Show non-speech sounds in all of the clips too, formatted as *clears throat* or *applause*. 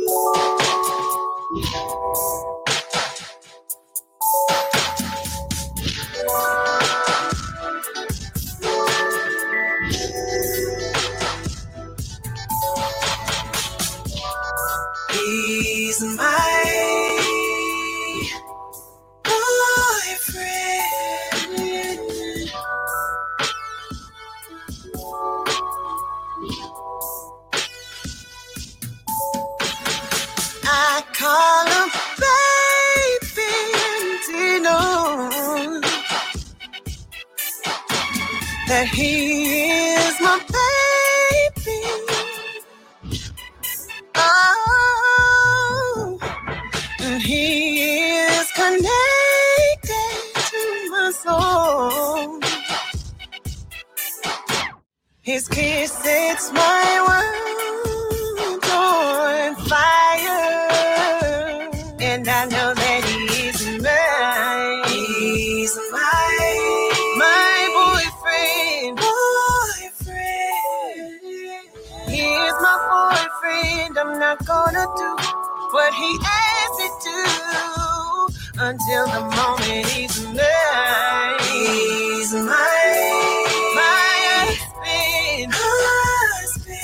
you he is my baby. Oh, and he is connected to my soul. His kiss sets my world until the moment he's mine. He's my my husband, husband.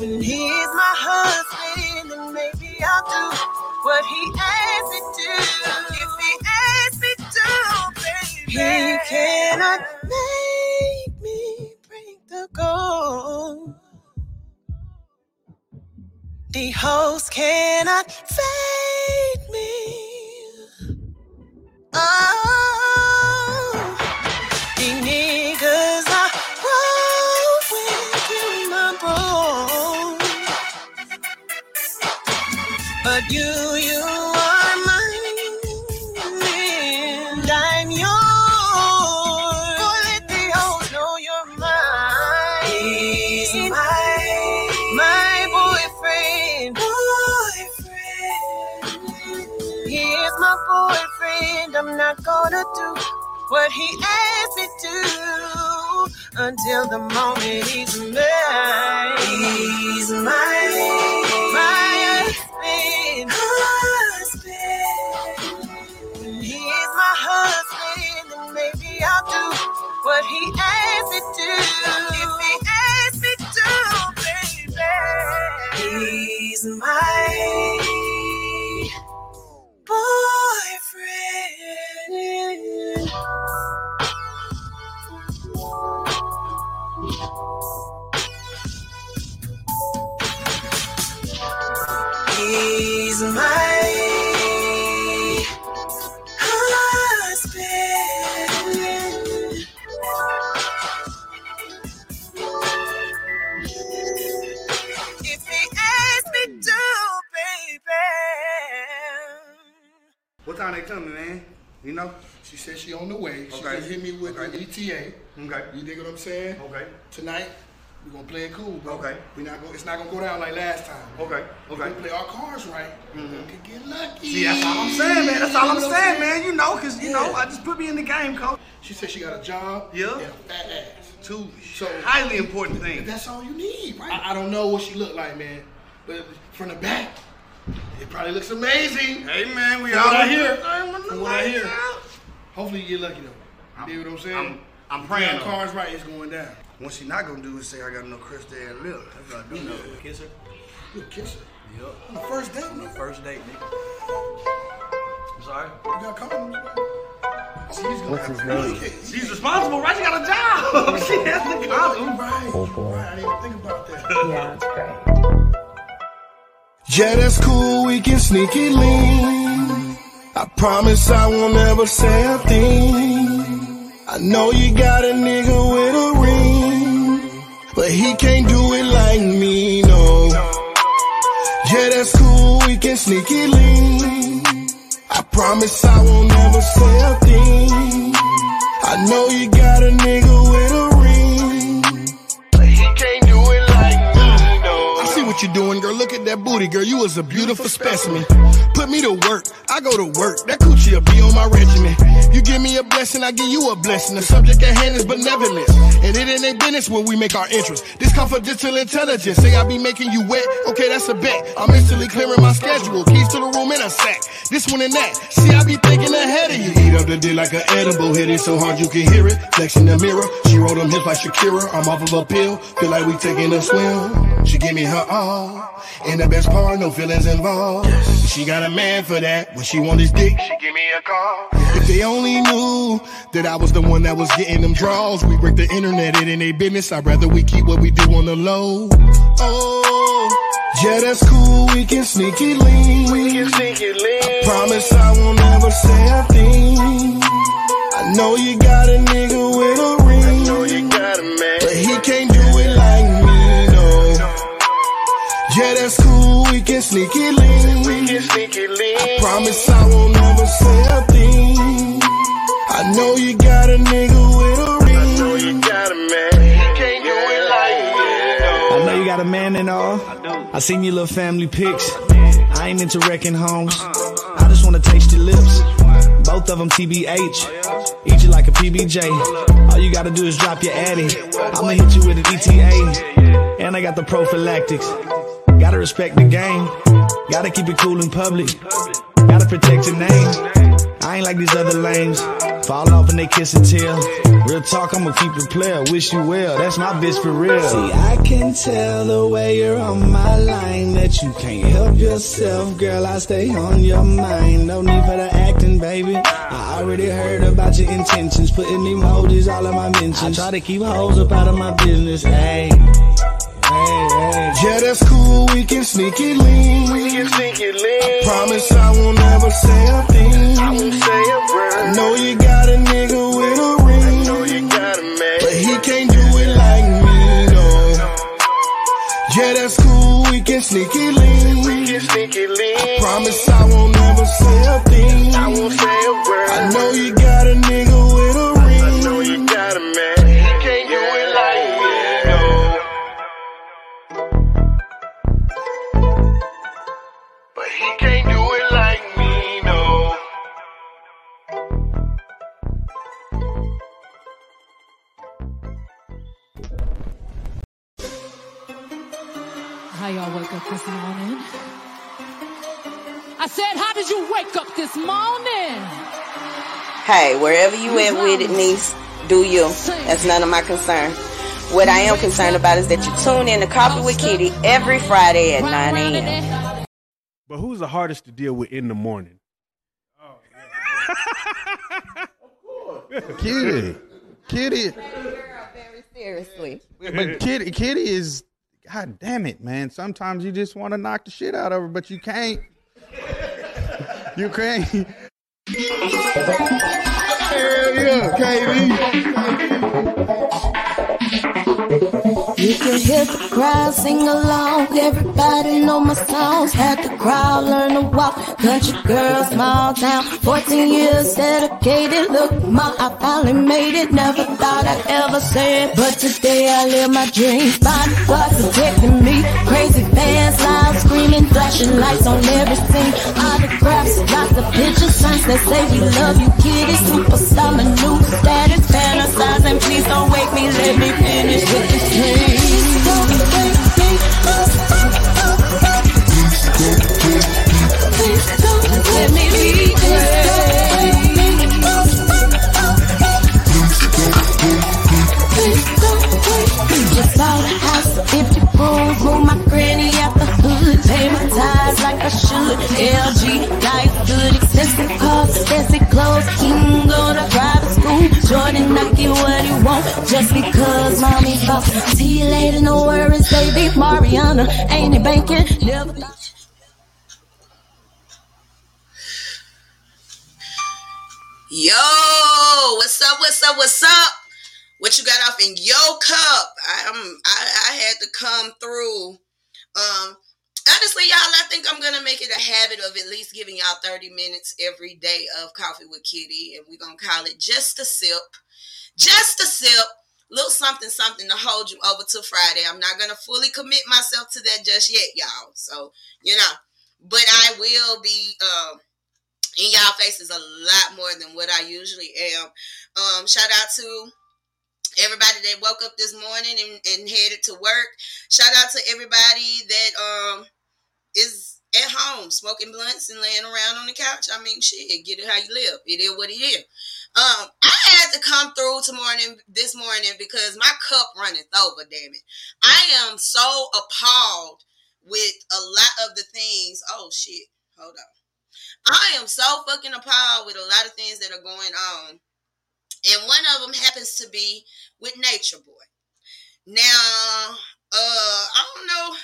When he's my husband, then maybe I'll do what he asks me to. If he asks me to, baby, he cannot make me break the code. The host cannot fade you, you are mine, and I'm yours. Let the hoes know you're mine. He's my, my boyfriend. Boyfriend. He is my boyfriend. I'm not gonna do what he asks me to until the moment he's mine. He's my, hit me with Okay. the ETA. Okay. You dig what I'm saying? Okay. Tonight, we gonna play it cool, bro. Okay. We not gonna, it's not gonna go down like last time. Okay. Okay. We play our cards right. We Mhm. can get lucky. See, that's all I'm saying, man. That's all I'm You know what saying, man. You know, cause you know, I just put me in the game, coach. She said she got a job. Yeah. And a fat ass. Two So- highly important things. That's all you need, right? I, I don't know what she looked like, man. But from the back, it probably looks amazing. Hey, man, we all what I in hear. this thing with the From what I hear. Hopefully you get lucky though. I'm- You dig what I'm saying? I'm- I'm praying you got on it. cards right, it's going down. What she not gonna do is say I got no crystal and lip. That's what I do know. Kiss her? You kiss her. Yup. On the first date, On the first date, nigga. I'm sorry? You got compliments, bro. She's gonna What's have his to name? communicate. She's responsible, right? She got a job. *laughs* *laughs* she has to go. Right. Oh, boy. Right, I didn't even think about that. Yeah, that's great. Yeah, that's cool, we can sneak it lean. I promise I won't ever say a thing. I know you got a nigga with a ring, but he can't do it like me, no. Yeah, that's cool, we can sneak it lean. I promise I won't ever say a thing. I know you got a nigga with a ring, what you're doing, girl. Look at that booty, girl, you was a beautiful specimen. Put me to work, I go to work. That coochie'll be on my regimen. You give me a blessing, I give you a blessing. The subject at hand is benevolence. And it ain't their business when we make our interest. This confidential intelligence. Say I be making you wet. Okay, that's a bet. I'm instantly clearing my schedule. Keys to the room in a sack. This one and that. See, I be thinking ahead of you. Eat up the dick like an edible. Hit it so hard you can hear it. Flex in the mirror. She roll them hips like Shakira. I'm off of a pill. Feel like we taking a swim. She give me her all. And the best part, no feelings involved. She got a man for that. When she want his dick, she give me a call. If they only knew that I was the one that was getting them draws. We break the internet, it ain't a business. I'd rather we keep what we do on the low. Oh, yeah, that's cool. We can sneak it lean. We can sneak it lean. I promise I won't ever say a thing. I know you got a nigga with a ring. I know you got a man. But he can't Yeah, that's cool. We can sneak it lean. We can sneak it lean. I promise I won't ever say a thing. I know you got a nigga with a ring. I know you got a man. He can't do it like me, no. I know you got a man and all. I seen your little family pics. I ain't into wrecking homes. Uh, uh, uh. I just wanna taste your lips. Both of them TBH. Oh, Eat you like a PBJ. All you gotta do is drop your addy. I'ma hit you with an ETA. And I got the prophylactics. Gotta respect the game. Gotta keep it cool in public. Gotta protect your name. I ain't like these other lames. Fall off and they kiss and tell. Real talk, I'ma keep it player. Wish you well. That's my bitch for real. See, I can tell the way you're on my line that you can't help yourself, girl. I stay on your mind. No need for the acting, baby. I already heard about your intentions, putting emojis all of my mentions. I try to keep hoes up out of my business, hey. Hey, hey. Yeah, that's cool. We can sneak it lean. We can sneak it lean. I promise I won't ever say a thing. I won't say a word. I know you got a nigga with a ring. I know you got a man. But he can't do it like me, no. Yeah, that's cool. We can sneak it lean. We can sneak it lean. I promise I won't ever say a thing. I won't say a word. I know you got a nigga with Hey, wherever you at with it, niece, do you. That's none of my concern. What I am concerned about is that you tune in to Coffee with Kitty every Friday at 9 a.m. But who's the hardest to deal with in the morning? Oh, yeah. *laughs* Kitty. Kitty. Girl very seriously. But Kitty Kitty is God damn it, man. Sometimes you just want to knock the shit out of her, but you can't. You can't. Hell yeah, You can hear the crowd sing along. Everybody know my songs. Had the crowd learn to walk. Country girl, small town. 14 years dedicated. Look, ma, I finally made it. Never thought I'd ever say it. But today I live my dreams. Bodyguard protecting me. Crazy fans, loud screaming. Flashing lights on every scene. Autographs, lots of pictures. Signs that say we love you, kitty. Superstar, my new status. Fantasizing, please don't wake me. Let me finish with this dream. Don't Ain't it banking? Never thought. Yo, what's up? What's up? What's up? What you got off in your cup? I um, I, I had to come through. Um, honestly, y'all, I think I'm gonna make it a habit of at least giving y'all 30 minutes every day of coffee with Kitty, and we're gonna call it just a sip, just a sip. Little something something to hold you over to Friday. I'm not gonna fully commit myself to that just yet, y'all. So you know, but I will be uh, in y'all faces a lot more than what I usually am. Um, shout out to everybody that woke up this morning and, and headed to work. Shout out to everybody that um is at home smoking blunts and laying around on the couch. I mean, shit, get it how you live. It is what it is. Um, I had to come through this morning because my cup runneth over. Damn it, I am so appalled with a lot of the things. Oh shit, hold on. I am so fucking appalled with a lot of things that are going on, and one of them happens to be with Nature Boy. Now, uh, I don't know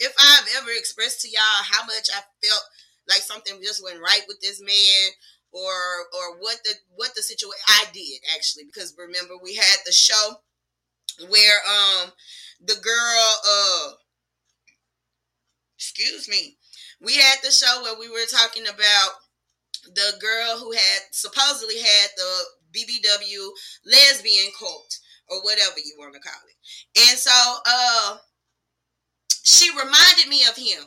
if I've ever expressed to y'all how much I felt like something just went right with this man or or what the what the situation I did actually because remember we had the show where um the girl uh excuse me we had the show where we were talking about the girl who had supposedly had the BBW lesbian cult or whatever you want to call it. And so uh she reminded me of him.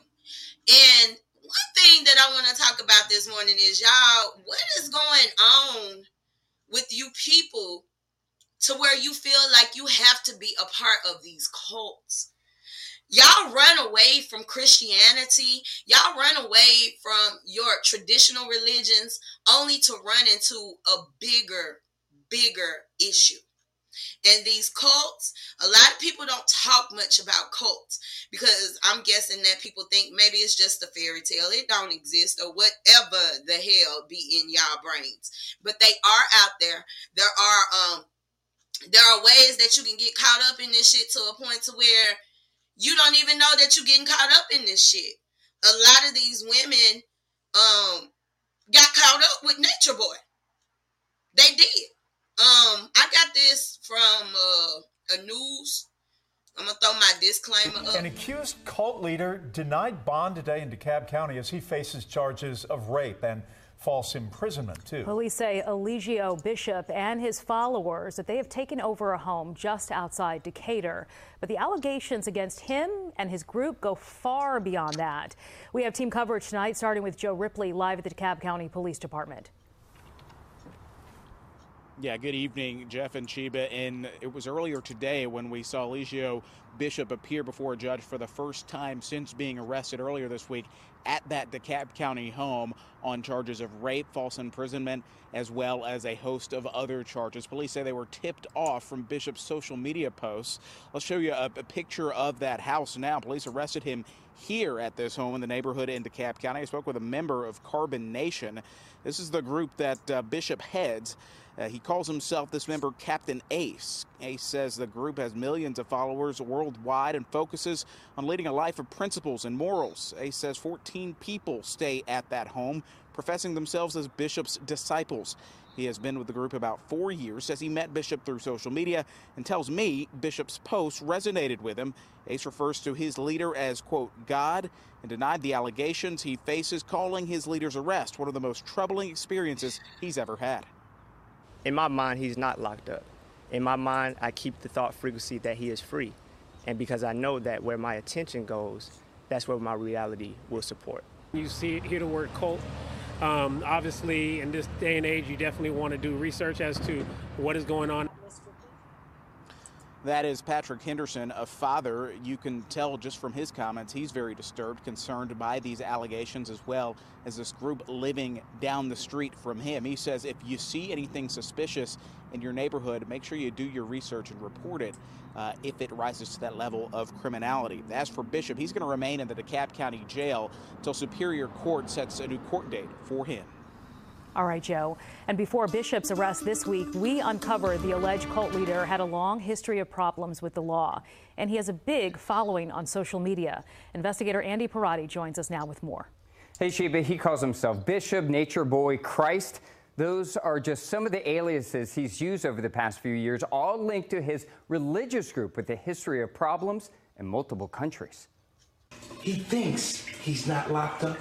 And one thing that I want to talk about this morning is y'all, what is going on with you people to where you feel like you have to be a part of these cults? Y'all run away from Christianity. Y'all run away from your traditional religions only to run into a bigger, bigger issue. And these cults, a lot of people don't talk much about cults because I'm guessing that people think maybe it's just a fairy tale. It don't exist or whatever the hell be in y'all brains. But they are out there. There are um there are ways that you can get caught up in this shit to a point to where you don't even know that you're getting caught up in this shit. A lot of these women um got caught up with Nature Boy. They did. Um, I got this from uh, a news. I'm gonna throw my disclaimer up. An accused cult leader denied bond today in DeKalb County as he faces charges of rape and false imprisonment, too. Police say Eligio Bishop and his followers that they have taken over a home just outside Decatur. But the allegations against him and his group go far beyond that. We have team coverage tonight, starting with Joe Ripley live at the DeKalb County Police Department. Yeah, good evening, Jeff and Chiba. And it was earlier today when we saw Eligio Bishop appear before a judge for the first time since being arrested earlier this week at that DeKalb County home on charges of rape, false imprisonment, as well as a host of other charges. Police say they were tipped off from Bishop's social media posts. Let's show you a, a picture of that house now. Police arrested him here at this home in the neighborhood in DeKalb County. I spoke with a member of Carbon Nation. This is the group that uh, Bishop heads. Uh, he calls himself this member Captain Ace. Ace says the group has millions of followers worldwide and focuses on leading a life of principles and morals. Ace says 14 people stay at that home, professing themselves as Bishop's disciples. He has been with the group about four years, says he met Bishop through social media, and tells me Bishop's post resonated with him. Ace refers to his leader as, quote, God, and denied the allegations he faces, calling his leader's arrest one of the most troubling experiences he's ever had in my mind, he's not locked up. In my mind, I keep the thought frequency that he is free. And because I know that where my attention goes, that's where my reality will support. You see, hear the word cult. Um, obviously, in this day and age, you definitely want to do research as to what is going on. That is Patrick Henderson, a father. You can tell just from his comments, he's very disturbed, concerned by these allegations, as well as this group living down the street from him. He says if you see anything suspicious in your neighborhood, make sure you do your research and report it uh, if it rises to that level of criminality. As for Bishop, he's going to remain in the DeKalb County Jail until Superior Court sets a new court date for him. All right, Joe. And before Bishop's arrest this week, we uncovered the alleged cult leader had a long history of problems with the law, and he has a big following on social media. Investigator Andy Pierrotti joins us now with more. Hey, Sheba, he calls himself Bishop, Nature Boy, Christ. Those are just some of the aliases he's used over the past few years, all linked to his religious group with a history of problems in multiple countries. He thinks he's not locked up,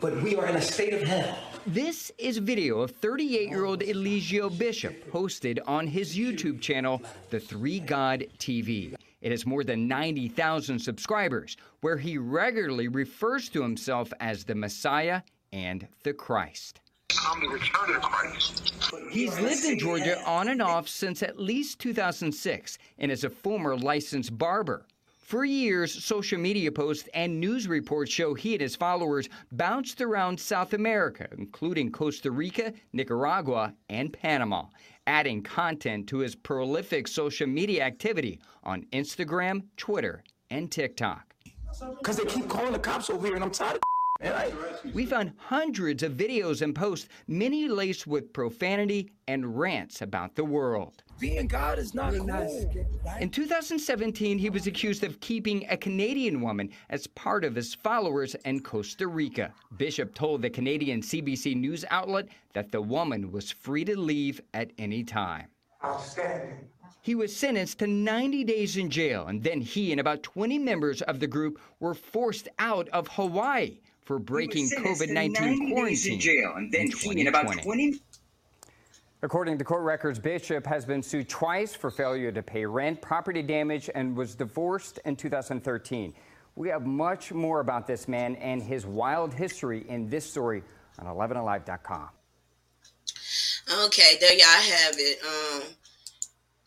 but we are in a state of hell This is video of 38 year old Eligio Bishop posted on his YouTube channel, The Three God TV. It has more than 90,000 subscribers, where he regularly refers to himself as the Messiah and the Christ. I'm the return of Christ. He's lived in Georgia on and off since at least 2006 and is a former licensed barber. For years, social media posts and news reports show he and his followers bounced around South America, including Costa Rica, Nicaragua, and Panama, adding content to his prolific social media activity on Instagram, Twitter, and TikTok. Because they keep calling the cops over here, and I'm tired of *laughs* We found hundreds of videos and posts, many laced with profanity and rants about the world. Being God is not cool. In 2017, he was accused of keeping a Canadian woman as part of his followers in Costa Rica. Bishop told the Canadian CBC news outlet that the woman was free to leave at any time. Outstanding. He was sentenced to 90 days in jail, and then he and about 20 members of the group were forced out of Hawaii for breaking COVID 19 quarantine. in jail, and then in 2020. According to court records, Bishop has been sued twice for failure to pay rent, property damage, and was divorced in 2013. We have much more about this man and his wild history in this story on 11alive.com. Okay, there y'all have it. Um,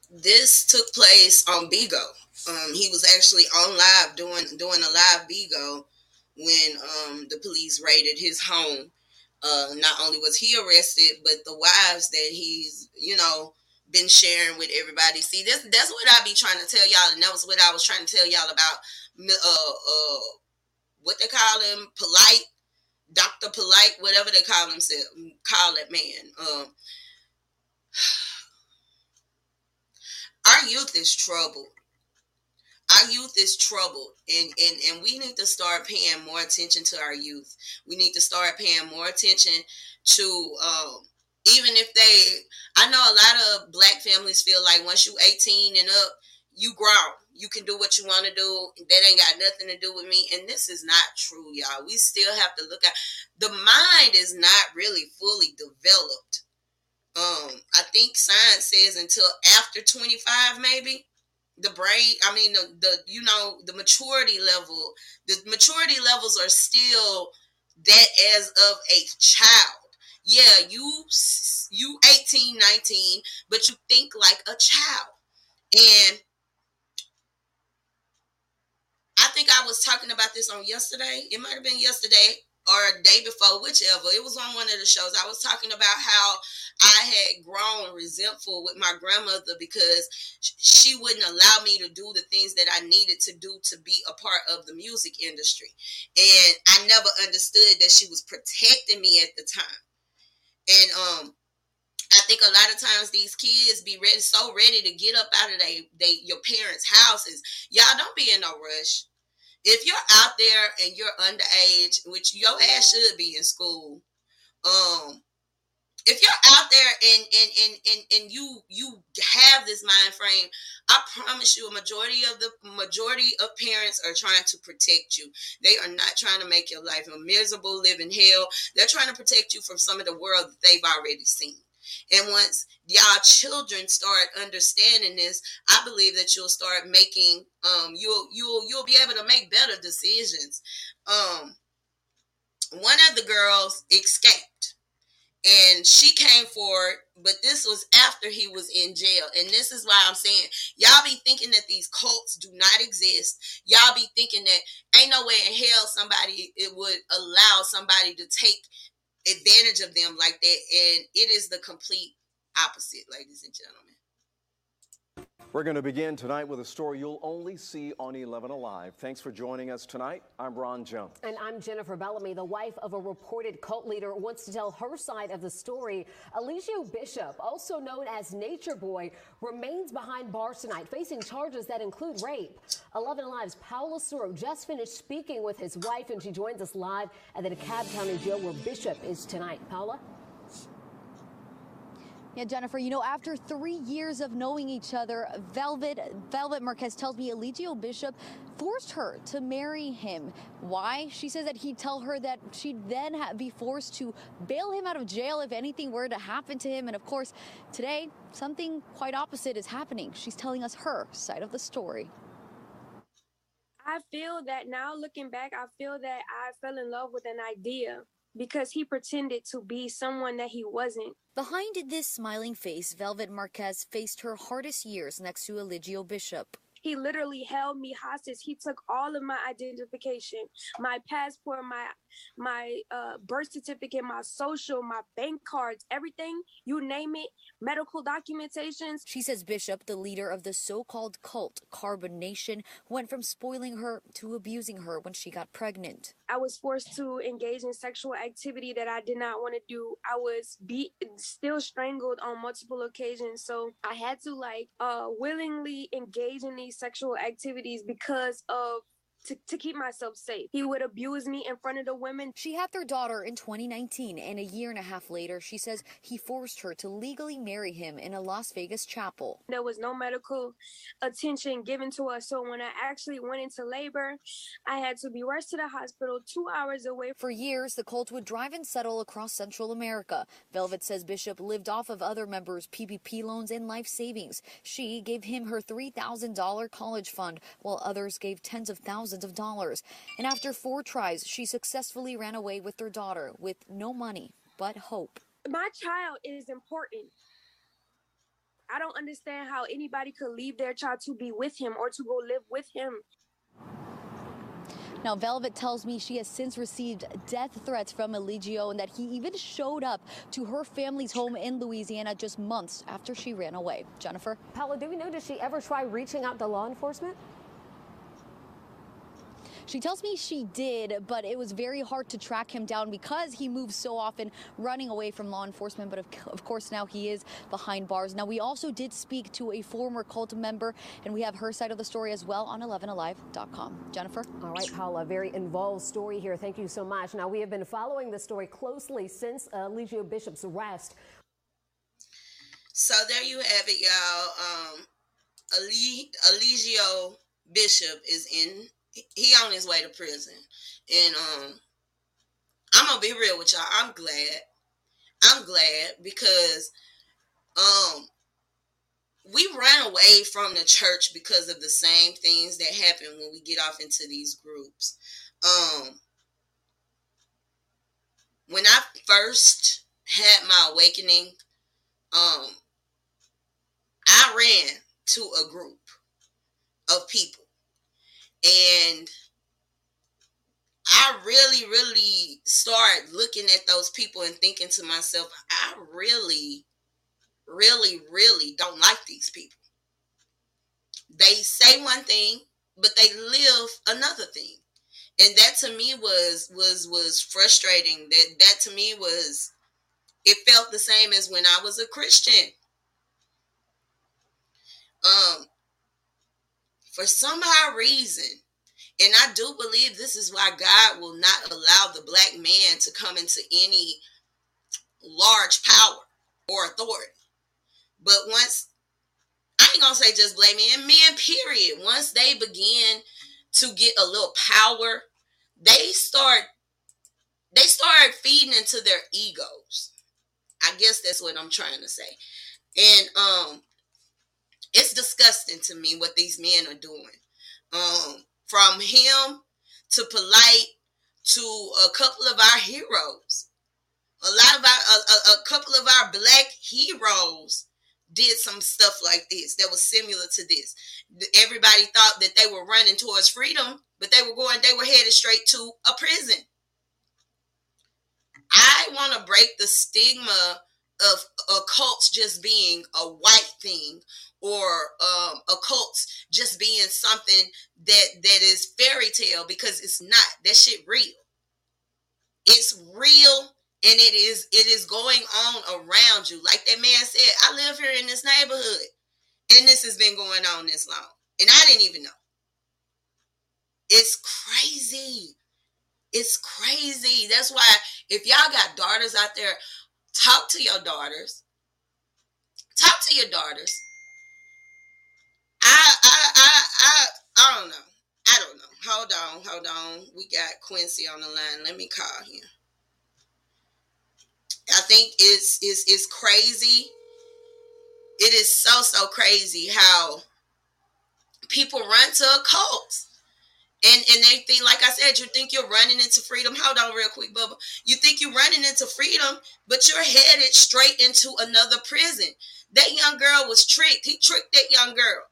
this took place on Bigo. Um, he was actually on live doing doing a live Bigo when um, the police raided his home. Uh, not only was he arrested, but the wives that he's you know been sharing with everybody. See, this that's what I be trying to tell y'all, and that was what I was trying to tell y'all about. Uh, uh, what they call him, polite, Doctor Polite, whatever they call himself, call it man. Um, *sighs* our youth is troubled. Our youth is troubled, and, and and we need to start paying more attention to our youth. We need to start paying more attention to um, even if they. I know a lot of black families feel like once you 18 and up, you grown. You can do what you want to do. That ain't got nothing to do with me. And this is not true, y'all. We still have to look at the mind is not really fully developed. Um, I think science says until after 25, maybe the brain, I mean the, the you know, the maturity level, the maturity levels are still that as of a child. Yeah, you you 18, 19, but you think like a child. And I think I was talking about this on yesterday. It might have been yesterday or a day before, whichever. It was on one of the shows. I was talking about how I had grown resentful with my grandmother because she wouldn't allow me to do the things that I needed to do to be a part of the music industry. And I never understood that she was protecting me at the time. And um I think a lot of times these kids be ready, so ready to get up out of they, they your parents' houses. Y'all don't be in no rush. If you're out there and you're underage, which your ass should be in school, um, if you're out there and and and and, and you you have this mind frame, I promise you, a majority of the majority of parents are trying to protect you. They are not trying to make your life a miserable living hell. They're trying to protect you from some of the world that they've already seen. And once y'all children start understanding this, I believe that you'll start making um you'll you'll you'll be able to make better decisions. Um one of the girls escaped and she came forward, but this was after he was in jail. And this is why I'm saying y'all be thinking that these cults do not exist. Y'all be thinking that ain't no way in hell somebody it would allow somebody to take advantage of them like that. And it is the complete opposite, ladies and gentlemen. We're going to begin tonight with a story you'll only see on 11 Alive. Thanks for joining us tonight. I'm Ron Jones. And I'm Jennifer Bellamy. The wife of a reported cult leader wants to tell her side of the story. Eligio Bishop, also known as Nature Boy, remains behind bars tonight, facing charges that include rape. 11 Alive's Paola Suro just finished speaking with his wife, and she joins us live at the DeKalb County Jail where Bishop is tonight. Paula? Yeah, Jennifer, you know, after three years of knowing each other, Velvet Velvet Marquez tells me Eligio Bishop forced her to marry him. Why? She says that he'd tell her that she'd then be forced to bail him out of jail if anything were to happen to him. And of course, today, something quite opposite is happening. She's telling us her side of the story. I feel that now looking back, I feel that I fell in love with an idea because he pretended to be someone that he wasn't. Behind this smiling face, Velvet Marquez faced her hardest years next to Eligio Bishop. He literally held me hostage. He took all of my identification, my passport, my my uh, birth certificate, my social, my bank cards, everything, you name it, medical documentations. She says Bishop, the leader of the so-called cult Carbon Nation, went from spoiling her to abusing her when she got pregnant. I was forced to engage in sexual activity that I did not want to do. I was beat, still strangled on multiple occasions. So I had to like uh willingly engage in these sexual activities because of to, to keep myself safe. He would abuse me in front of the women. She had their daughter in 2019, and a year and a half later, she says he forced her to legally marry him in a Las Vegas chapel. There was no medical attention given to us, so when I actually went into labor, I had to be rushed to the hospital two hours away. For years, the cult would drive and settle across Central America. Velvet says Bishop lived off of other members' PPP loans and life savings. She gave him her $3,000 college fund, while others gave tens of thousands thousands of dollars. And after four tries, she successfully ran away with their daughter with no money but hope. My child is important. I don't understand how anybody could leave their child to be with him or to go live with him. Now, Velvet tells me she has since received death threats from Eligio and that he even showed up to her family's home in Louisiana just months after she ran away. Jennifer? Paula, do we know, did she ever try reaching out to law enforcement? She tells me she did, but it was very hard to track him down because he moves so often running away from law enforcement. But of, of course, now he is behind bars. Now, we also did speak to a former cult member, and we have her side of the story as well on 11alive.com. Jennifer? All right, Paula, very involved story here. Thank you so much. Now, we have been following the story closely since uh, Eligio Bishop's arrest. So there you have it, y'all. Um, Eligio Bishop is in he on his way to prison. And um I'm gonna be real with y'all. I'm glad. I'm glad because um we ran away from the church because of the same things that happen when we get off into these groups. Um when I first had my awakening, um I ran to a group of people and I really, really start looking at those people and thinking to myself, I really, really, really don't like these people. They say one thing, but they live another thing. And that to me was was was frustrating. That that to me was it felt the same as when I was a Christian. Um for some odd reason, and I do believe this is why God will not allow the black man to come into any large power or authority. But once, I ain't gonna say just black men, men, period, once they begin to get a little power, they start they start feeding into their egos. I guess that's what I'm trying to say. And um it's disgusting to me what these men are doing. Um, from him to polite to a couple of our heroes. A lot of our, a, a, couple of our black heroes did some stuff like this that was similar to this. Everybody thought that they were running towards freedom, but they were going, they were headed straight to a prison. I want to break the stigma of occults just being a white thing or um, occults just being something that that is fairy tale because it's not. That shit real. It's real and it is it is going on around you. Like that man said, I live here in this neighborhood and this has been going on this long. And I didn't even know. It's crazy. It's crazy. That's why if y'all got daughters out there, talk to your daughters Talk to your daughters. I I I I I don't know. I don't know. Hold on, hold on. We got Quincy on the line. Let me call him. I think it's it's it's crazy. It is so so crazy how people run to a cult. And and they think, like I said, you think you're running into freedom. Hold on real quick, Bubba. You think you're running into freedom, but you're headed straight into another prison. That young girl was tricked. He tricked that young girl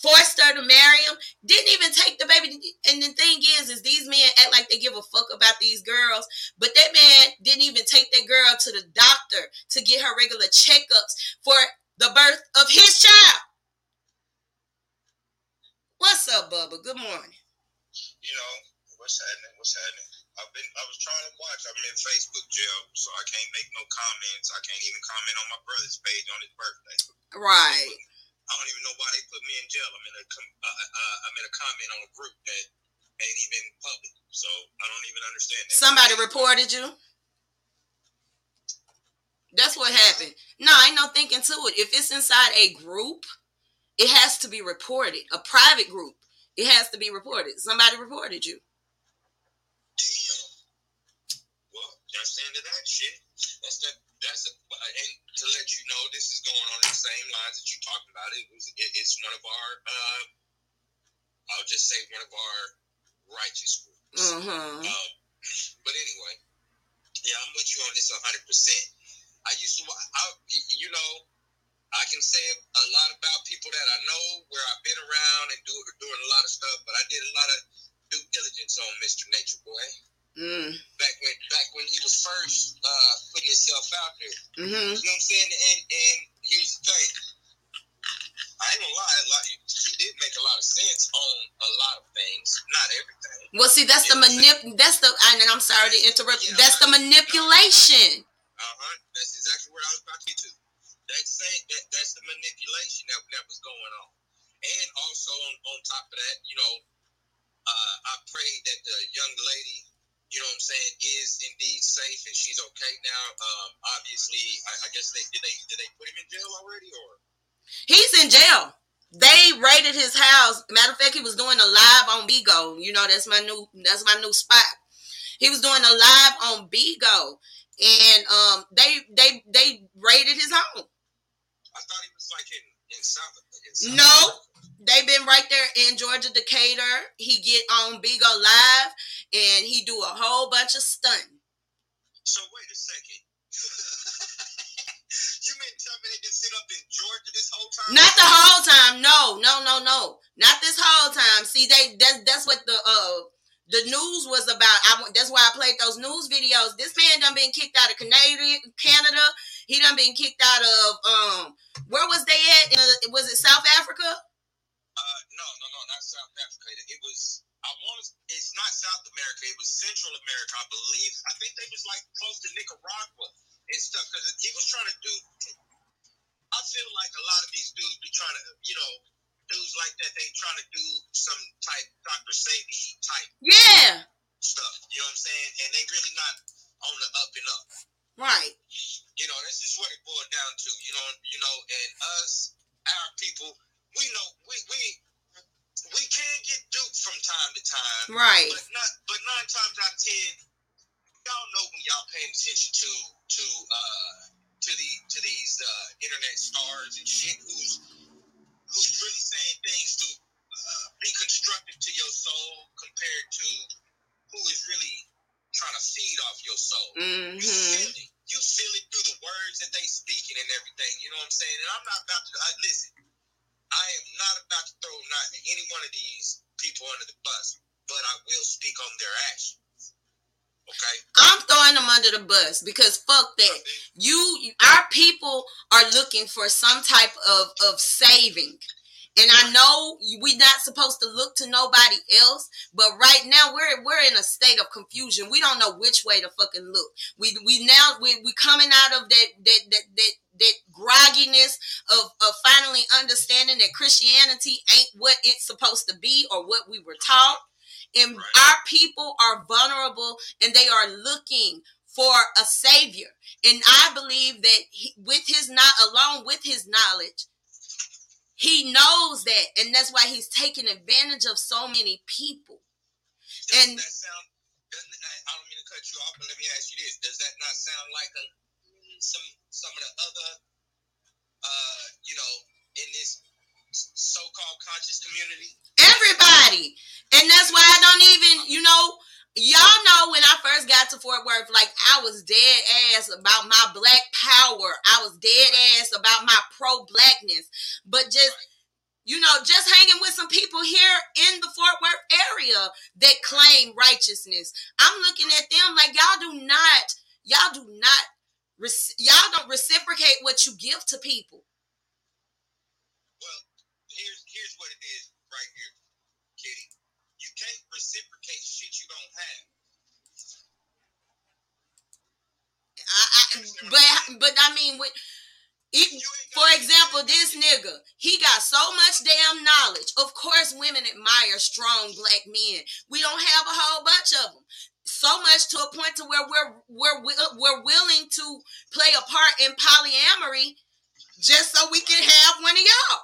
forced her to marry him, didn't even take the baby. And the thing is, is these men act like they give a fuck about these girls, but that man didn't even take that girl to the doctor to get her regular checkups for the birth of his child. What's up, Bubba? Good morning. You know, what's happening? What's happening? I've been I was trying to watch. I'm in Facebook jail, so I can't make no comments. I can't even comment on my brother's page on his birthday. Right. I don't even know why they put me in jail. I'm in a com- uh, uh, I'm in a comment on a group that ain't even public, so I don't even understand that. Somebody reported you. That's what happened. No, I ain't no thinking to it. If it's inside a group, it has to be reported. A private group, it has to be reported. Somebody reported you. Damn. Well, that's the end of that shit. That's the that's the, and to let you know, this is going on the same lines that you talked about. It was it, it's one of our uh, I'll just say one of our righteous groups. Mm-hmm. Um, *clears throat* but anyway, yeah, I'm with you on this 100. percent I used to, I, you know, I can say a lot about people that I know, where I've been around and do, doing a lot of stuff, but I did a lot of due diligence on Mr. Nature Boy. Mm. Back when back when he was first uh, putting himself out there. Mm-hmm. You know what I'm saying? And and here's the thing. I ain't gonna lie, a lot, he did make a lot of sense on a lot of things, not everything. Well, see, that's the manip. That's the. And I'm sorry to interrupt. you. That's the manipulation. Uh huh. That's exactly where I was about to get to. That same that that's the manipulation that that was going on, and also on on top of that, you know, uh, I prayed that the young lady, you know, what I'm saying, is indeed safe and she's okay now. Um, obviously, I, I guess they did they did they put him in jail already or? He's in jail. They raided his house. Matter of fact, he was doing a live on Bigo. You know, that's my new that's my new spot. He was doing a live on Bigo, and um, they they they raided his home. I thought he was like in in South. In South No, they've been right there in Georgia, Decatur. He get on Bigo live, and he do a whole bunch of stunting. So wait a second. *laughs* you mean tell me they just sit up in Georgia this whole time? Not the whole time. No, no, no, no. Not this whole time. See, they that's that's what the uh the news was about. I want that's why I played those news videos. This man done been kicked out of Canada. Canada. He done been kicked out of um where was they at? Uh, was it South Africa? Uh, no, no, no, not South Africa. It, was. I want to. It's not South America. It was Central America, I believe. I think they was like close to Nicaragua and stuff because he was trying to do. I feel like a lot of these dudes be trying to, you know, dudes like that. They trying to do some type Dr. Sebi type Yeah. stuff. You know what I'm saying? And they really not on the up and up. Right. You know, that's just what it boiled down to. You know, you know, and us, our people, we know we we we can get duped from time to time. Right. But not but nine times out of ten, y'all know when y'all paying attention to to uh to the to these uh internet stars and shit who's who's really saying things to uh, be constructive to your soul compared to who is really trying to feed off your soul. You feel it. You feel it through the words that they speaking and everything. You know what I'm saying? And I'm not about to I, listen. I am not about to throw not at any one of these people under the bus, but I will speak on their actions. Okay. I'm throwing them under the bus because fuck that. You, our people are looking for some type of of saving. And I know we're not supposed to look to nobody else, but right now we're we're in a state of confusion. We don't know which way to fucking look. We we now we we coming out of that that that that that grogginess of, of finally understanding that Christianity ain't what it's supposed to be or what we were taught. And our people are vulnerable and they are looking for a savior. And I believe that he, with his not along with his knowledge, he knows that, and that's why he's taking advantage of so many people. And that sound, doesn't, I I don't mean to cut you off, but let me ask you this: Does that not sound like a, some some of the other, uh, you know, in this so-called conscious community? everybody. And that's why I don't even, you know, y'all know when I first got to Fort Worth, like I was dead ass about my black power. I was dead ass about my pro blackness. But just you know, just hanging with some people here in the Fort Worth area that claim righteousness. I'm looking at them like y'all do not, y'all do not, rec- y'all don't reciprocate what you give to people. Well, here's here's what it is right here, Kitty. You can't reciprocate shit you don't have. I, I, but but I mean, with it, for example, this nigga, he got so much damn knowledge. Of course, women admire strong black men. We don't have a whole bunch of them. So much to a point to where we're we're we're willing to play a part in polyamory just so we can have one of y'all.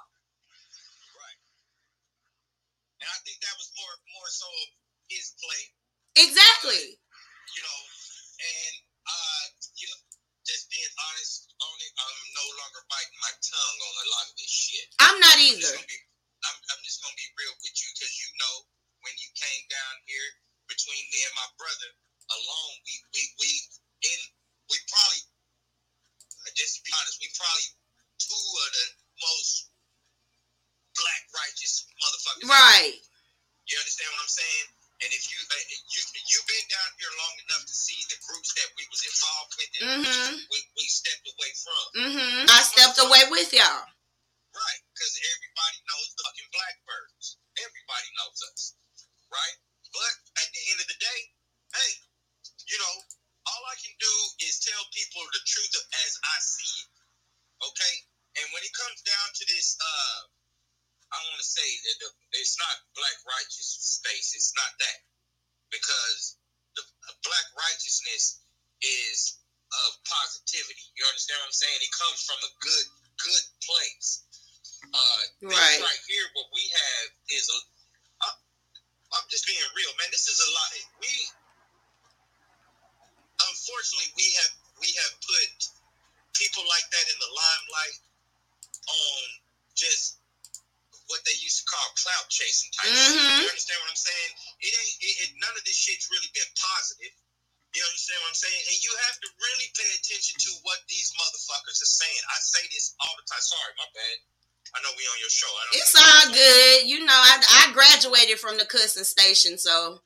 And I think that was more more so his play. Exactly. You know, and uh, you know, just being honest on it, I'm no longer biting my tongue on a lot of this shit. I'm not either. I'm, I'm just gonna be real with you because you know when you came down here between me and my brother alone, we we we in we probably just to be honest, we probably two of the most black righteous motherfuckers. Right. You understand what I'm saying? And if you uh, you you've been down here long enough to see the groups that we was involved with and Mhm. we, we stepped away from. Mm-hmm. I stepped away with y'all. Right, because everybody knows the fucking Blackbirds. Everybody knows us, right? But at the end of the day, hey, you know, all I can do is tell people the truth of as I see it. Okay? And when it comes down to this, uh, I want to say that the, it's not black righteous space. It's not that because the black righteousness is of positivity. You understand what I'm saying? It comes from a good, good place. Uh, Right. right here, what we have is a. I- I'm just being real, man. This is a lot. We, unfortunately, we have we have put people like that in the limelight on just what they used to call clout chasing type shit. Mhm. You understand what I'm saying? It ain't it, it, none of this shit's really been positive. You understand what I'm saying? And you have to really pay attention to what these motherfuckers are saying. I say this all the time. Sorry, my bad. I know we on your show. I don't It's all good. You know, I, I graduated from the cussing station, so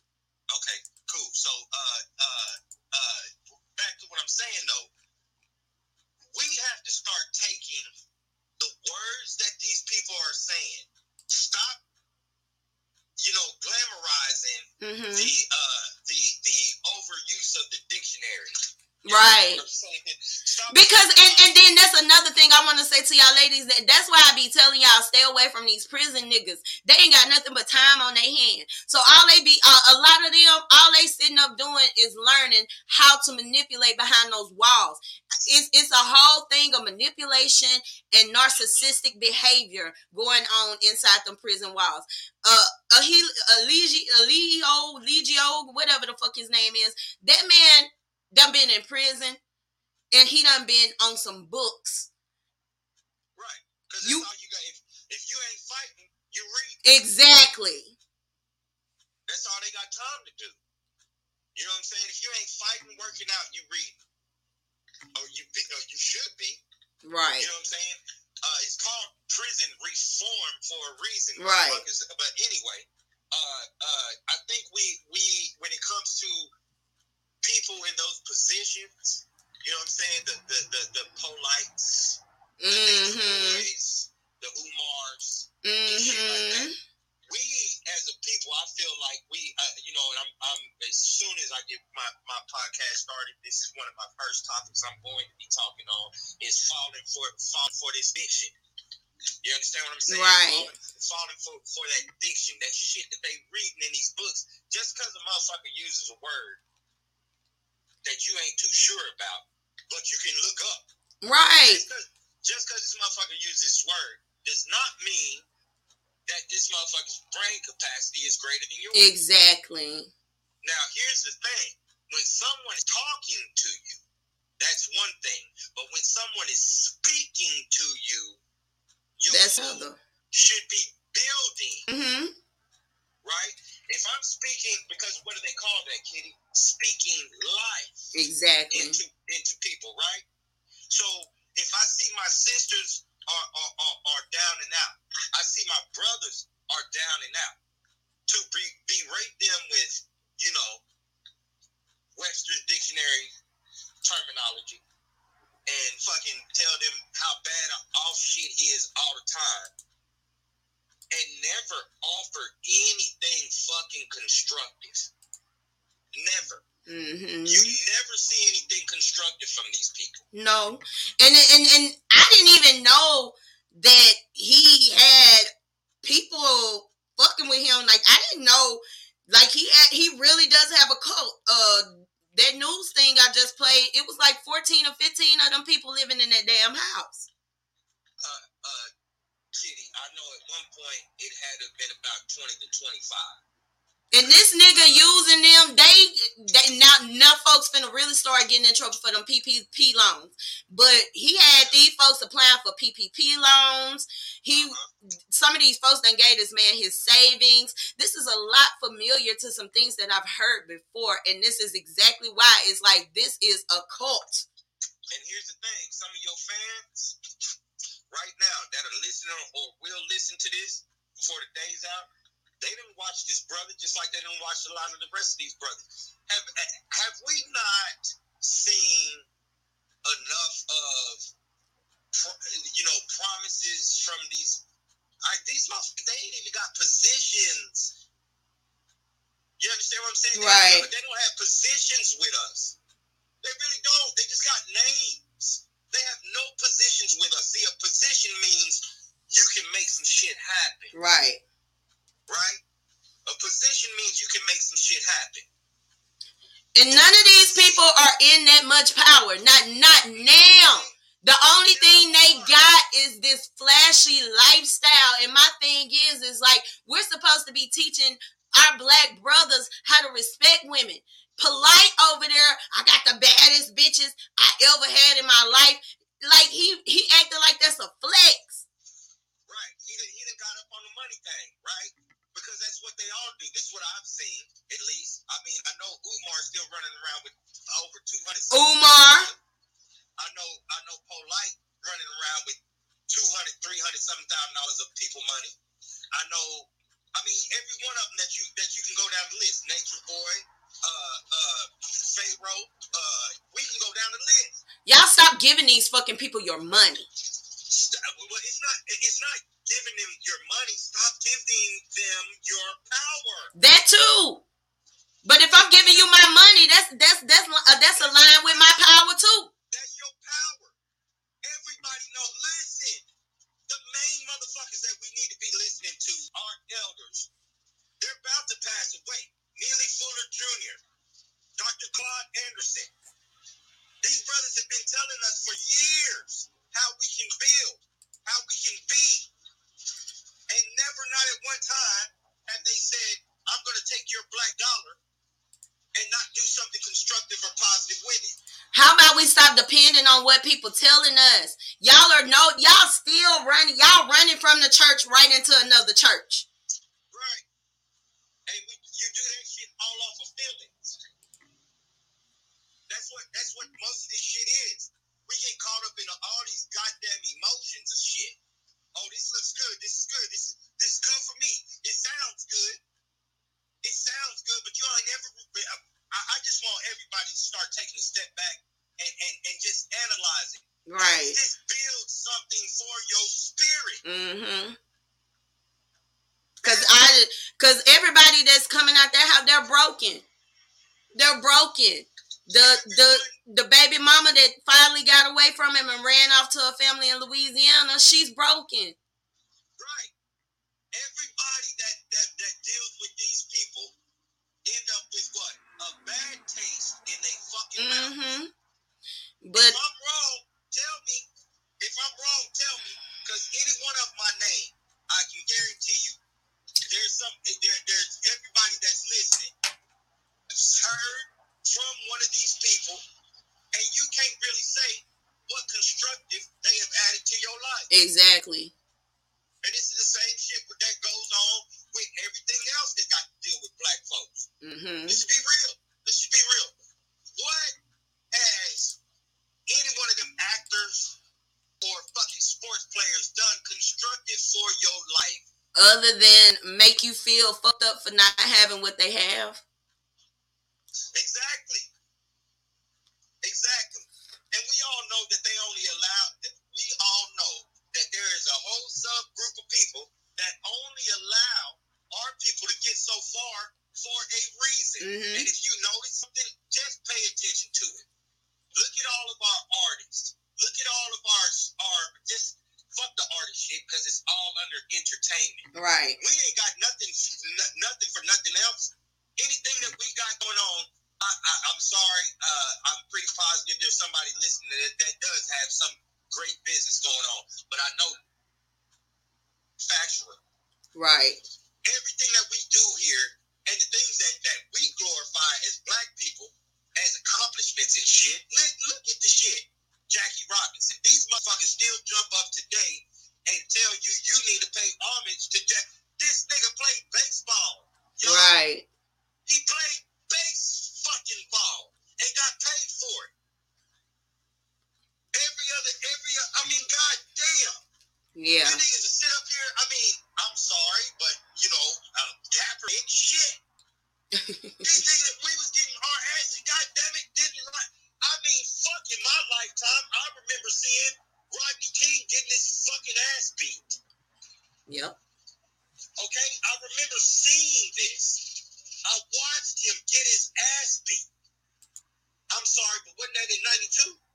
Okay, cool. So, uh, uh, uh, back to what I'm saying though, we have to start taking words that these people are saying. Stop, you know, glamorizing Mhm. the uh the the overuse of the dictionary. Right. Because and, and then that's another thing I want to say to y'all ladies that that's why I be telling y'all stay away from these prison niggas. They ain't got nothing but time on their hand. So all they be uh, a lot of them all they sitting up doing is learning how to manipulate behind those walls. It's it's a whole thing of manipulation and narcissistic behavior going on inside them prison walls. Uh, Eligio, Eligio, Legio, whatever the fuck his name is, that man done been in prison and he done been on some books. Right. Because you, all you got. If, if you ain't fighting, you read. exactly. That's all they got time to do. You know what I'm saying? If you ain't fighting, working out, you read. Or you be, or you should be. Right. You know what I'm saying? Uh, it's called prison reform for a reason. Right. But anyway, uh, uh, I think we we when it comes to people in those positions, you know what I'm saying? The the the, the Polights, Mm-hmm. boys, the Umars, shit like that. Mm-hmm. We as a people, I feel like we, uh, you know, and I'm, I'm as soon as I get my, my podcast started, this is one of my first topics I'm going to be talking on is falling for falling for this fiction. You understand what I'm saying? Right. Falling, falling for, for that diction, that shit that they reading in these books. Just because a motherfucker uses a word that you ain't too sure about, but you can look up. Right. Just because this motherfucker uses this word does not mean that this motherfucker's brain capacity is greater than yours. Exactly. Now, here's the thing: when someone is talking to you, that's one thing. But when someone is speaking to you, your That's other. should be building, Mm-hmm. right? If I'm speaking, because what do they call that, Kitty? Speaking life Exactly. into into people, right? So if I see my sisters are are, are, are down and out, I see my brothers are down and out. To be, berate them with, you know, Webster's dictionary terminology and fucking tell them how bad all shit is all the time and never offer anything fucking constructive. Never. Mm-hmm. You never see anything constructive from these people. No, and and and I didn't even know that he had people fucking with him. Like I didn't know, like he had, he really does have a cult. Uh, that news thing I just played, it was like fourteen or fifteen of them people living in that damn house. Uh, uh, Kitty, I know at one point it had to been about 20 to 25. And this nigga using them, they, they now now folks finna really start getting in trouble for them PPP loans. But he had these folks applying for PPP loans. He some of these folks done gave this man his savings. This is a lot familiar to some things that I've heard before, and this is exactly why it's like this is a cult. And here's the thing some of your fans right now that are listening or will listen to this before the day's out, they didn't watch this brother just like they didn't watch a lot of the rest of these brothers. Have have we not seen enough of you know promises from these? I, these motherfuckers, they ain't even got positions. You understand what I'm saying? They- Right. They don't have positions with us. They really don't. They just got names. They have no positions with us. See, a position means you can make some shit happen, Right. right? A position means you can make some shit happen. And none of these people are in that much power. Not not now. The only thing they got is this flashy lifestyle. And my thing is, is like we're supposed to be teaching our black brothers how to respect women. Polight over there. I got the baddest bitches I ever had in my life. Like he he acted like that's a flex. Right. He done, he done got up on the money thing, right? Because that's what they all do. That's what I've seen, at least. I mean, I know Umar's still running around with over 200. Umar. I know, I know Polight running around with 200, 300 something thousand dollars of people money. I know, I mean, every one of them that you that you can go down the list. Nature Boy, uh, uh, Pharaoh, uh, we can go down the list. Y'all stop giving these fucking people your money. Stop- Well, it's not, it's not giving them your money. Stop giving them your power. That too. But if I'm giving you my money, that's that's that's uh, that's aligned with my power too. That's your power. Everybody know. Listen, the main motherfuckers that we need to be listening to are elders. They're about to pass away. Neely Fuller Jr., Dr. Claude Anderson. These brothers have been telling us for years how we can build, how we can be. And never, not at one time, have they said, I'm going to take your black dollar and not do something constructive or positive with it. How about we stop depending on what people telling us? Y'all are no, y'all still running, y'all running from the church right into another church. Right. And we, you do that shit all off of feelings. That's what that's what most of this shit is. We get caught up in all these goddamn emotions of shit. Oh, this looks good. This is good. This is broken. They're broken. The the the baby mama that finally got away from him and ran off to a family in Louisiana, she's broken. Right. Everybody that that, that deals with these people end up with what? A bad taste in their fucking mm-hmm. mouth. But if I'm wrong, tell me. If I'm wrong, tell me. Because any one of my name, I can guarantee you, there's some there, there's every Exactly. And this is the same shit that goes on with everything else that got to deal with black folks. Mm-hmm. Let's be real. Let's be real. What has any one of them actors or fucking sports players done constructive for your life? Other than make you feel fucked up for not having what they have? Exactly. Exactly. And we all know that they only allow, we all know there is a whole subgroup of people that only allow our people to get so far for a reason. Mhm. And if you notice something, just pay attention to it. Look at all of our artists. Look at all of our our just fuck the artist shit because it's all under entertainment. Right. We ain't got nothing n- nothing for nothing else. Anything that we got going on, I, I, I'm sorry. Uh, I'm pretty positive there's somebody listening that, that does have some great business going on. But I know factual. Right. Everything that we do here and the things that, that we glorify as black people as accomplishments and shit. Look, look at the shit. Jackie Robinson. These motherfuckers still jump up today and tell you you need to pay homage to Jack. This nigga played baseball. Right. He played base fucking ball and got paid for it. Every other, every, I mean, god damn. Yeah. You niggas to sit up here, I mean, I'm sorry, but, you know, uh, Dapper shit. *laughs* These niggas, we was getting our asses, god damn it, didn't like, I mean, fuck in my lifetime, I remember seeing Rodney King getting his fucking ass beat. Yep. Okay, I remember seeing this. I watched him get his ass beat. I'm sorry, but wasn't that in '92?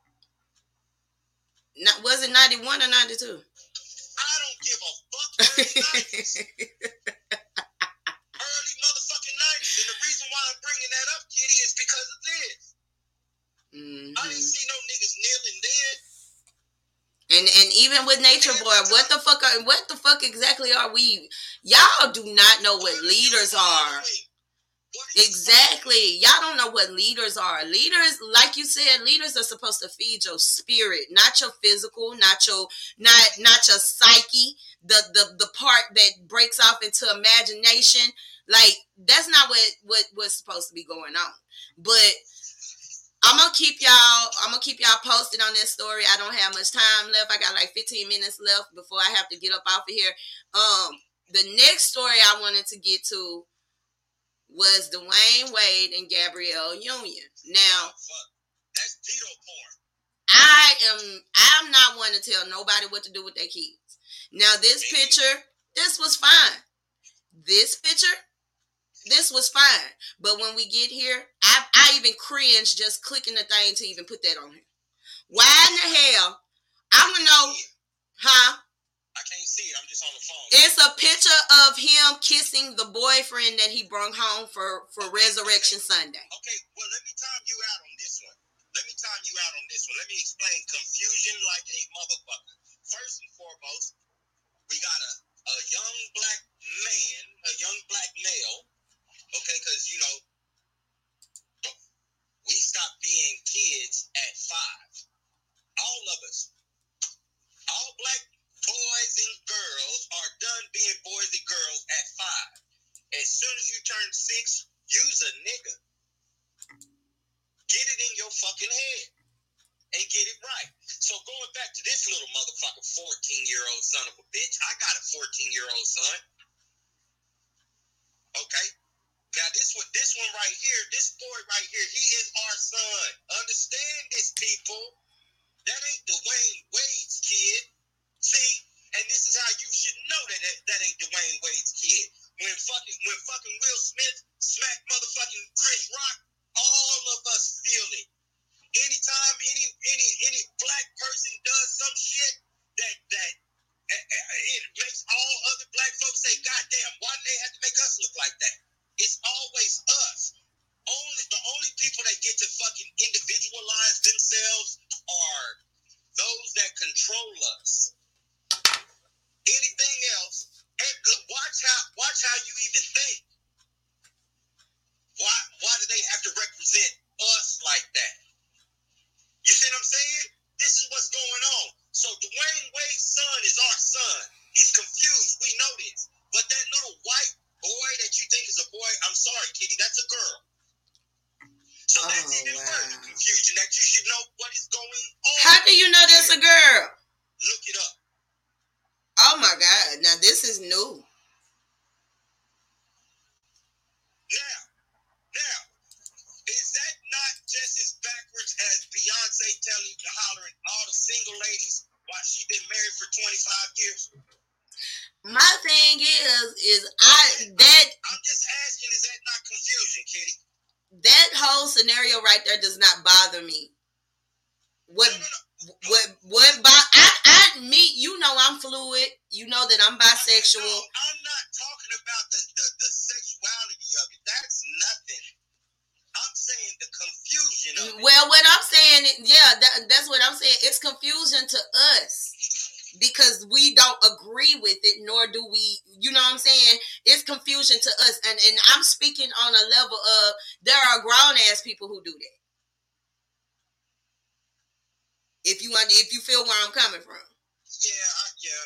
Not, was it 91 or 92? I don't give a fuck. Early 90s. *laughs* Early motherfucking 90s. And the reason why I'm bringing that up, Kitty, is because of this. I didn't mm-hmm. see no niggas kneeling then. And and even with Nature Boy, what the fuck are what the fuck exactly are we? Y'all do not know what leaders are. Exactly. Y'all don't know what leaders are. Leaders, like you said, leaders are supposed to feed your spirit, not your physical, not your not not your psyche, the the the part that breaks off into imagination. Like that's not what what what's supposed to be going on. But I'm gonna keep y'all. I'm gonna keep y'all posted on this story. I don't have much time left. I got like 15 minutes left before I have to get up off of here. Um, the next story I wanted to get to was Dwyane Wade and Gabrielle Union. Now, that's pedo porn. I am. I'm not one to tell nobody what to do with their kids. Now, this picture, this was fine. This picture, this was fine. But when we get here, I, I even cringe just clicking the thing to even put that on here. Why in the hell? I want to know, huh? I can't see it. I'm just on the phone. It's a picture of him kissing the boyfriend that he brought home for, for Resurrection Sunday. Okay, well, let me time you out on this one. Let me time you out on this one. Let me explain confusion like a motherfucker. First and foremost, we got a, a young black man, a young black male, okay, because, you know, we stopped being kids at five. All of us. All black boys and girls are done being boys and girls at five. As soon as you turn six, use a nigga. Get it in your fucking head and get it right. So going back to this little motherfucker, 14 year old son of a bitch. I got a 14 year old son. Okay. Now this one, this one right here, this boy right here, he is our son. Understand this, people. That ain't Dwyane Wade's kid. See, and this is how you should know that that, that ain't Dwyane Wade's kid. When fucking when fucking Will Smith smacked motherfucking Chris Rock, all of us feel it. Anytime any any any black person does some shit that that uh, uh, it makes all other black folks say, "God damn, why do they have to make us look like that?" It's always us. Only the only people that get to fucking individualize themselves are those that control us. Anything else, and look, watch how watch how you even think. Why why do they have to represent us like that? You see what I'm saying? This is what's going on. So Dwyane Wade's son is our son. He's confused. We know this. But that little white boy that you think is a boy, I'm sorry, Kitty, that's a girl. How do you know that's a girl? Look it up. Oh my God! Now this is new. Now, now, is that not just as backwards as Beyonce telling hollering all the single ladies while she been married for 25 years? My thing is, is I that I'm just asking, is that not confusion, Kitty? that whole scenario right there does not bother me. What what what by I I me you know I'm fluid. You know that I'm bisexual. I'm not talking about the, the, the sexuality of it. That's nothing. I'm saying the confusion of it. Well, what I'm saying, yeah, that, that's what I'm saying. It's confusion to us because we don't agree with it, nor do we. You know what I'm saying? It's confusion to us, and and I'm speaking on a level of there are grown ass people who do that. If you want, if you feel where I'm coming from. Yeah, I- yeah.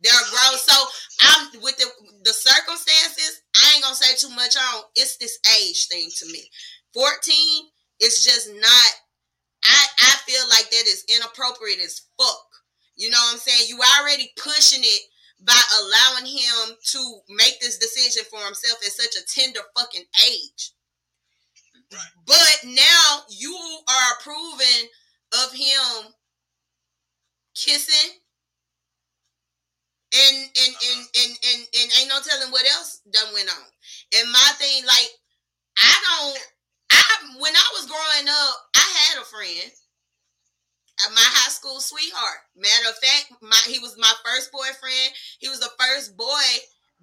They're grown. So I'm with the the circumstances, I ain't gonna say too much on. It's this age thing to me. 14 is just not I I feel like that is inappropriate as fuck. You know what I'm saying? You already pushing it by allowing him to make this decision for himself at such a tender fucking age. But now you are approving of him kissing and and uh-huh. and and and, and ain't no telling what else done went on. And my thing, like, I don't. I when I was growing up, I had a friend, my high school sweetheart. Matter of fact, my he was my first boyfriend. He was the first boy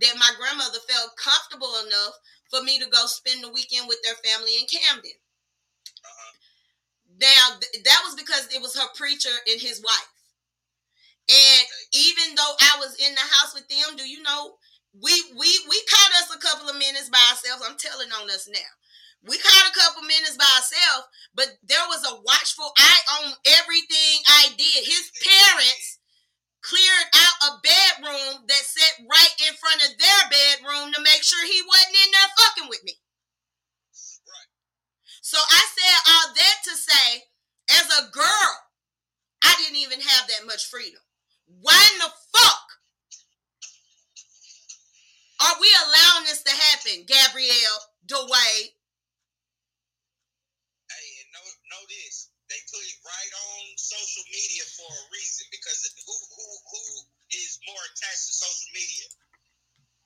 that my grandmother felt comfortable enough for me to go spend the weekend with their family in Camden. Uh-huh. Now th- that was because it was her preacher and his wife. And even though I was in the house with them, do you know we we we caught us a couple of minutes by ourselves. I'm telling on us now. We caught a couple minutes by ourselves, but there was a watchful eye on everything I did. His parents cleared out a bedroom that sat right in front of their bedroom to make sure he wasn't in there fucking with me. So I said all that to say, as a girl, I didn't even have that much freedom. Why in the fuck are we allowing this to happen, Gabrielle, Dwayne? Hey, and know, know this. They put it right on social media for a reason because who who who is more attached to social media?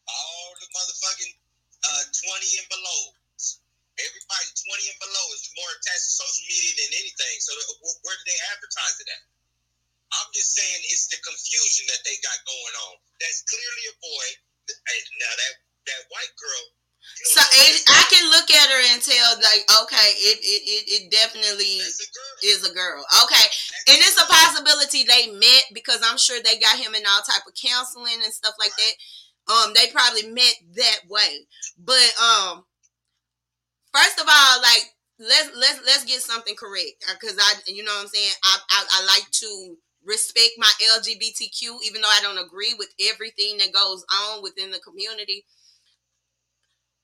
All the motherfucking uh, 20 and below. Everybody 20 and below is more attached to social media than anything. So where do they advertise it at? I'm just saying it's the confusion that they got going on. That's clearly a boy. Now that that white girl, So it, I can look at her and tell, like, okay, it it, it, it definitely is a girl. Okay, and it's a possibility they met because I'm sure they got him in all type of counseling and stuff like that. Um, they probably met that way. But um, first of all, like let's let's let's get something correct because I, you know what I'm saying. I, I I like to respect my LGBTQ, even though I don't agree with everything that goes on within the community.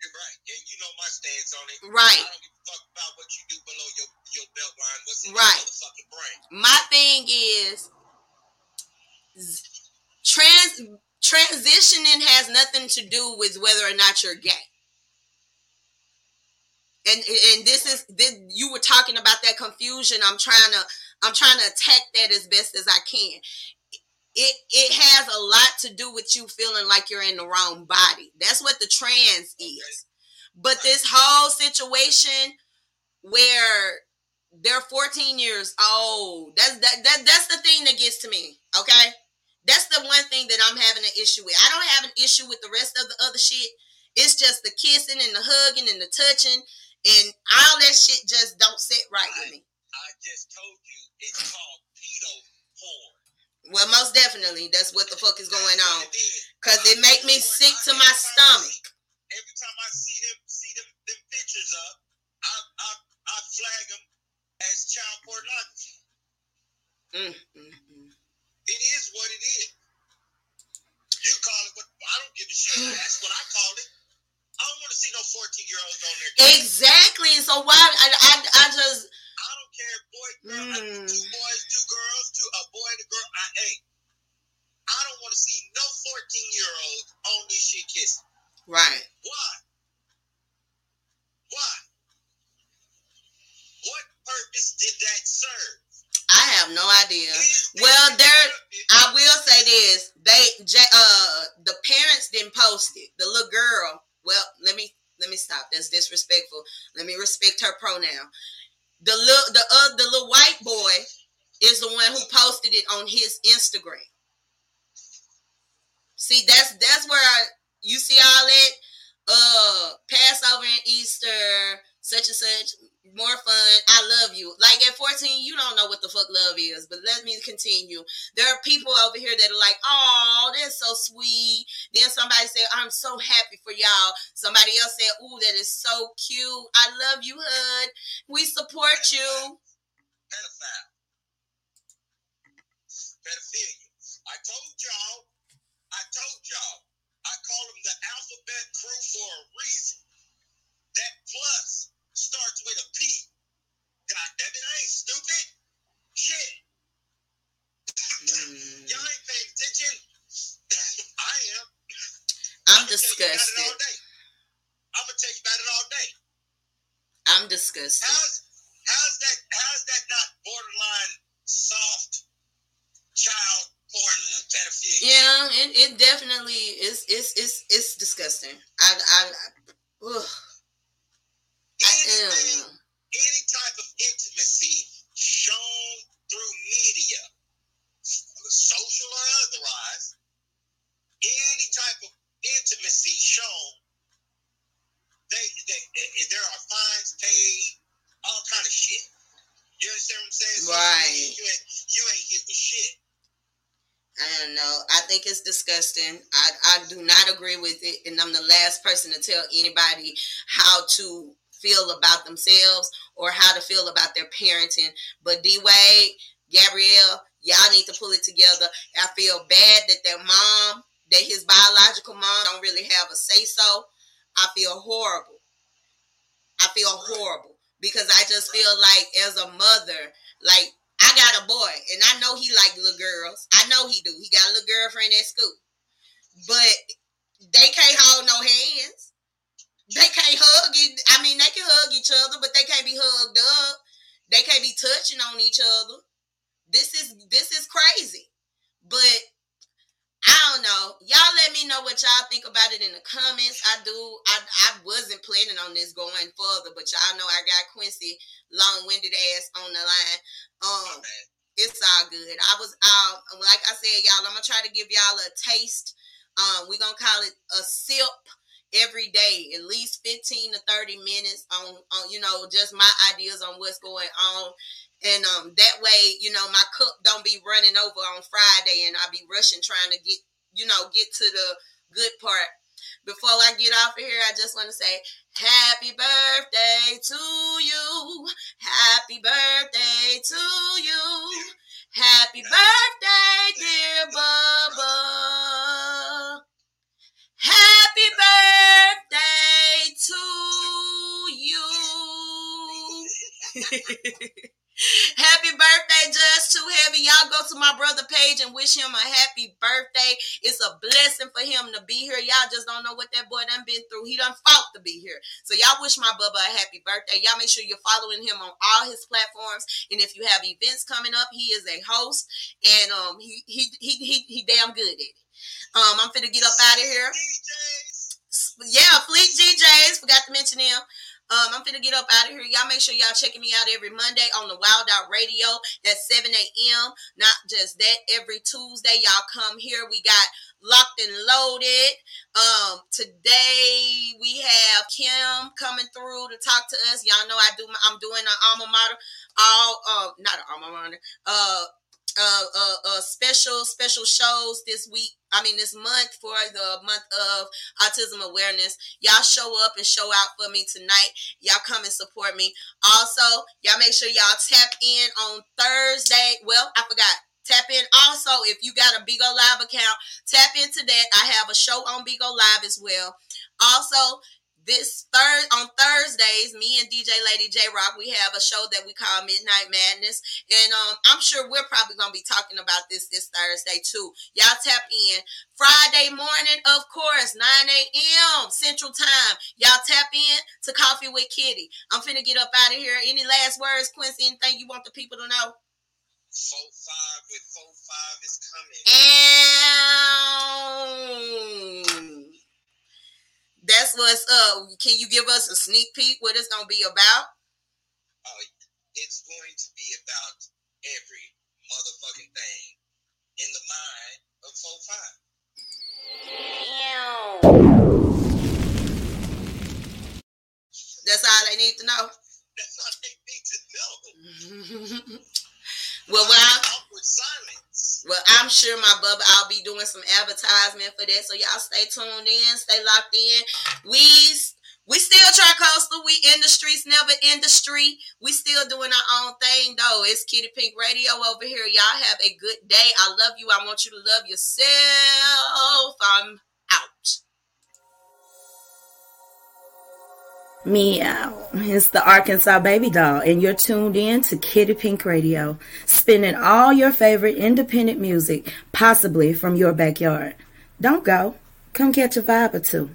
You're right, and you know my stance on it. Right. I don't give a fuck about what you do below your your belt line. What's in Right. your motherfucking brain? My thing is trans transitioning has nothing to do with whether or not you're gay. And and this is this, you were talking about that confusion. I'm trying to I'm trying to attack that as best as I can. It it has a lot to do with you feeling like you're in the wrong body. That's what the trans is. But this whole situation where they're 14 years old. That's that, that that's the thing that gets to me. Okay. That's the one thing that I'm having an issue with. I don't have an issue with the rest of the other shit. It's just the kissing and the hugging and the touching and all that shit just don't sit right with me. I just told you it's called pedo porn. Well, most definitely, that's what the fuck is going on. Cause it make me sick to my stomach. Every time I see them see them, them pictures up, I I I flag them as child pornography. Mm, mm, mm. It is what it is. You call it what I don't give a shit. *sighs* That's what I call it. I don't want to see no 14 year olds on there. Exactly. So why I, I I just care, boy, Mm. Two boys, two girls, two a boy and a girl. I hey, I don't want to see no 14 year old on this shit kissing. Right. Why? Why? What purpose did that serve? I have no idea. Well, there, I will say this: they, uh, the parents didn't post it. The little girl. Well, let me let me stop. That's disrespectful. Let me respect her pronoun. The little, the uh, the little white boy is the one who posted it on his Instagram. See, that's that's where I, you see all that uh Passover and Easter, such and such, more fun. I love you. Like at 14, you don't know what the fuck love is, but let me continue. There are people over here that are like, oh, that's so sweet. Then somebody said, I'm so happy for y'all. Somebody else said, ooh, that is so cute. I love you, Hood. We support you. Pedophile. Pedophilia. I told y'all. I told y'all. I call them the alphabet crew for a reason. That plus starts with a P. God damn it, I ain't stupid. Shit. Y'all ain't paying attention. I am. I'm I'ma tell you about it disgusted. all day. I'm gonna tell you about it all day. Disgusted. How's how's that how's that not borderline soft child porn pedophilia? Yeah, it, it definitely is. It's it's it's disgusting. I I, I ugh. I Anything, any type of intimacy shown through media, social or otherwise, any type of intimacy shown, they, they, they there are fines paid, all kind of shit. You understand what I'm saying? So Right. You ain't, you ain't hit with shit. I don't know. I think it's disgusting. I, I do not agree with it. And I'm the last person to tell anybody how to feel about themselves or how to feel about their parenting. But D Wade, Gabrielle, y'all need to pull it together. I feel bad that their mom, that his biological mom don't really have a say so. I feel horrible. I feel horrible because I just feel like as a mother, like got a boy and I know he like little girls. I know he do. He got a little girlfriend at school. But they can't hold no hands. They can't hug it. I mean, they can hug each other, but they can't be hugged up. They can't be touching on each other. This is this is crazy. But I don't know. Y'all let me know what y'all think about it in the comments. I do. I I wasn't planning on this going further, but y'all know I got Quincy long-winded ass on the line. Um, it's all good. I was um like I said, y'all. I'm gonna try to give y'all a taste. Um, we're gonna call it a sip every day, at least 15 to 30 minutes on on you know just my ideas on what's going on. And um, that way, you know, my cup don't be running over on Friday, and I be rushing trying to get, you know, get to the good part. Before I get off of here, I just want to say happy birthday to you. Happy birthday to you. Happy birthday, dear Bubba. Happy birthday to you. *laughs* Happy birthday, Judge Too Heavy. Y'all go to my brother page and wish him a happy birthday. It's a blessing for him to be here. Y'all just don't know what that boy done been through. He done fought to be here. So y'all wish my Bubba a happy birthday. Y'all make sure you're following him on all his platforms. And if you have events coming up, he is a host and um he he he he, he damn good at it. Um, I'm finna get up out of here. Yeah, Fleet GJs. Forgot to mention them. Um, I'm finna get up out of here. Y'all make sure y'all checking me out every Monday on the Wild Out Radio at 7 a.m. Not just that, every Tuesday, y'all come here. We got locked and loaded. Um, today we have Kim coming through to talk to us. Y'all know I do. My, I'm doing an alma mater. All uh, not an alma mater. Uh, uh, uh, uh, special special shows this week. I mean, this month for the month of autism awareness. Y'all show up and show out for me tonight. Y'all come and support me. Also, y'all make sure y'all tap in on Thursday. Well, I forgot. Tap in also if you got a Bigo Live account. Tap into that. I have a show on Bigo Live as well. Also, this third on Thursdays, me and DJ Lady J Rock, we have a show that we call Midnight Madness, and um, I'm sure we're probably gonna be talking about this this Thursday too. Y'all tap in Friday morning, of course, 9 a.m. Central Time. Y'all tap in to Coffee with Kitty. I'm finna get up out of here. Any last words, Quincy? Anything you want the people to know? Four five with four five is coming. And that's what's up. Can you give us a sneak peek what it's gonna be about? Uh, it's going to be about every motherfucking thing in the mind of four five. That's all they need to know. That's all they need to know. *laughs* well, well, I, well, I'm sure my bubba, I'll be doing some advertisement for that. So y'all stay tuned in, stay locked in. We we still try coastal. We in the streets, never in the street. We still doing our own thing though. It's Kitty Pink Radio over here. Y'all have a good day. I love you. I want you to love yourself. I'm Meow. Uh, it's the Arkansas Baby Doll, and you're tuned in to Kitty Pink Radio, spinning all your favorite independent music, possibly from your backyard. Don't go. Come catch a vibe or two.